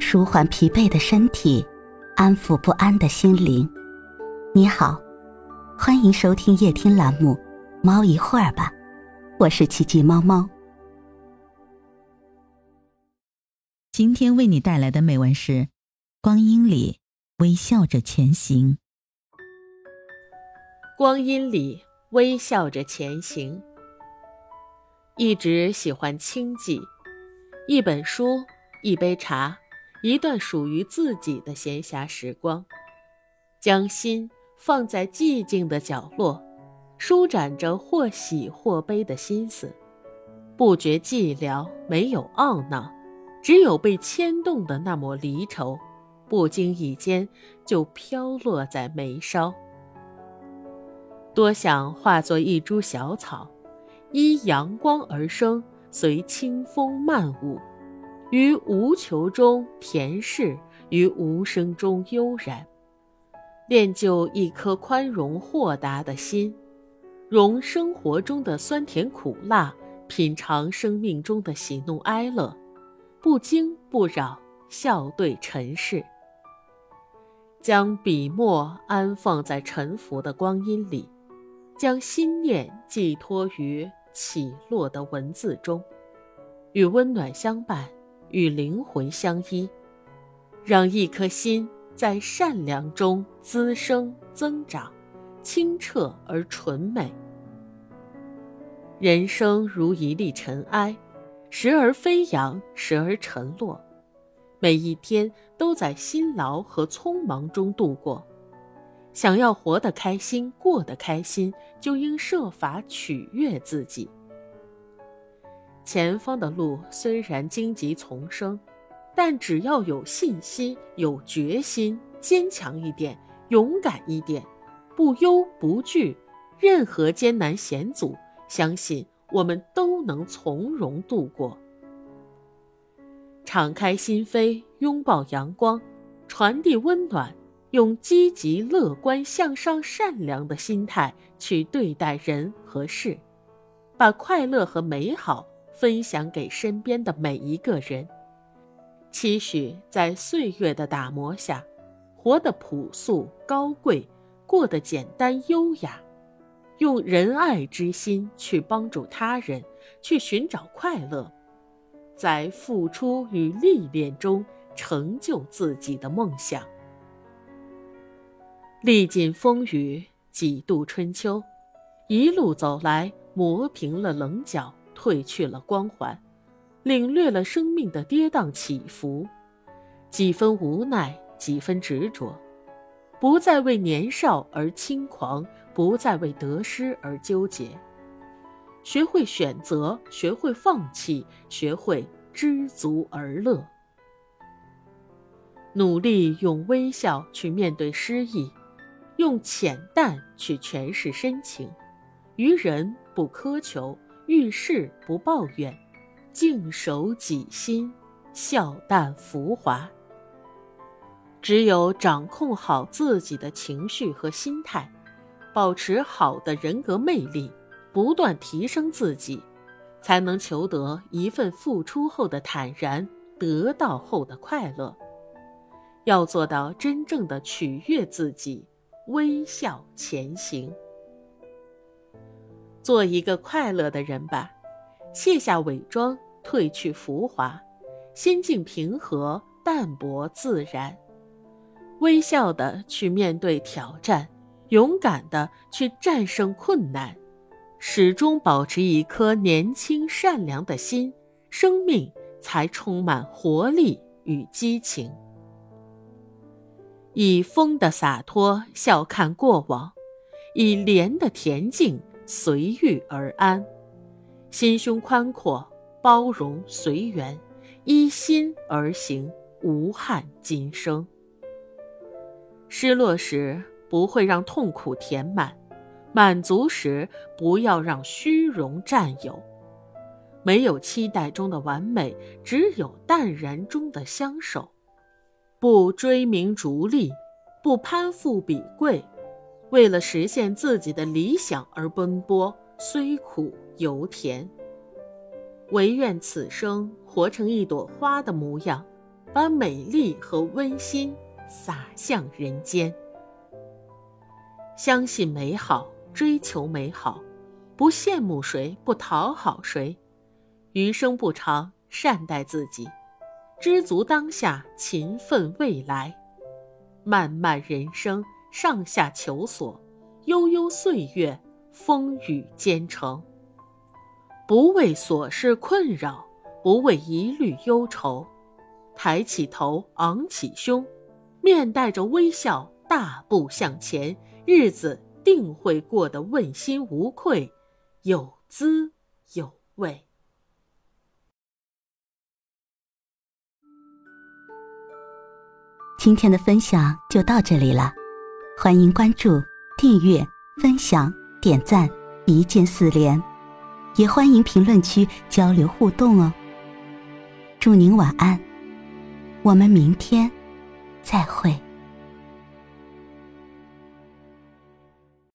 舒缓疲惫的身体，安抚不安的心灵。你好，欢迎收听夜听栏目《猫一会儿吧》，我是奇迹猫猫。今天为你带来的美文是《光阴里微笑着前行》。光阴里微笑着前行，一直喜欢清寂，一本书，一杯茶。一段属于自己的闲暇时光，将心放在寂静的角落，舒展着或喜或悲的心思，不觉寂寥，没有懊恼，只有被牵动的那抹离愁，不经意间就飘落在眉梢。多想化作一株小草，依阳光而生，随清风漫舞。于无求中恬适，于无声中悠然，练就一颗宽容豁达的心，容生活中的酸甜苦辣，品尝生命中的喜怒哀乐，不惊不扰，笑对尘世。将笔墨安放在沉浮的光阴里，将心念寄托于起落的文字中，与温暖相伴。与灵魂相依，让一颗心在善良中滋生增长，清澈而纯美。人生如一粒尘埃，时而飞扬，时而沉落，每一天都在辛劳和匆忙中度过。想要活得开心，过得开心，就应设法取悦自己。前方的路虽然荆棘丛生，但只要有信心、有决心，坚强一点，勇敢一点，不忧不惧，任何艰难险阻，相信我们都能从容度过。敞开心扉，拥抱阳光，传递温暖，用积极、乐观、向上、善良的心态去对待人和事，把快乐和美好。分享给身边的每一个人，期许在岁月的打磨下，活得朴素高贵，过得简单优雅，用仁爱之心去帮助他人，去寻找快乐，在付出与历练中成就自己的梦想。历尽风雨，几度春秋，一路走来，磨平了棱角。褪去了光环，领略了生命的跌宕起伏，几分无奈，几分执着，不再为年少而轻狂，不再为得失而纠结，学会选择，学会放弃，学会知足而乐，努力用微笑去面对失意，用浅淡去诠释深情，于人不苛求。遇事不抱怨，静守己心，笑淡浮华。只有掌控好自己的情绪和心态，保持好的人格魅力，不断提升自己，才能求得一份付出后的坦然，得到后的快乐。要做到真正的取悦自己，微笑前行。做一个快乐的人吧，卸下伪装，褪去浮华，心境平和、淡泊自然，微笑的去面对挑战，勇敢的去战胜困难，始终保持一颗年轻善良的心，生命才充满活力与激情。以风的洒脱笑看过往，以莲的恬静。随遇而安，心胸宽阔，包容随缘，依心而行，无憾今生。失落时不会让痛苦填满，满足时不要让虚荣占有。没有期待中的完美，只有淡然中的相守。不追名逐利，不攀附比贵。为了实现自己的理想而奔波，虽苦犹甜。唯愿此生活成一朵花的模样，把美丽和温馨洒向人间。相信美好，追求美好，不羡慕谁，不讨好谁，余生不长，善待自己，知足当下，勤奋未来。漫漫人生，上下求索，悠悠岁月，风雨兼程。不为琐事困扰，不为疑虑忧愁，抬起头，昂起胸，面带着微笑，大步向前。日子定会过得问心无愧，有滋有味。今天的分享就到这里了，欢迎关注、订阅、分享、点赞，一键四连，也欢迎评论区交流互动哦。祝您晚安，我们明天再会。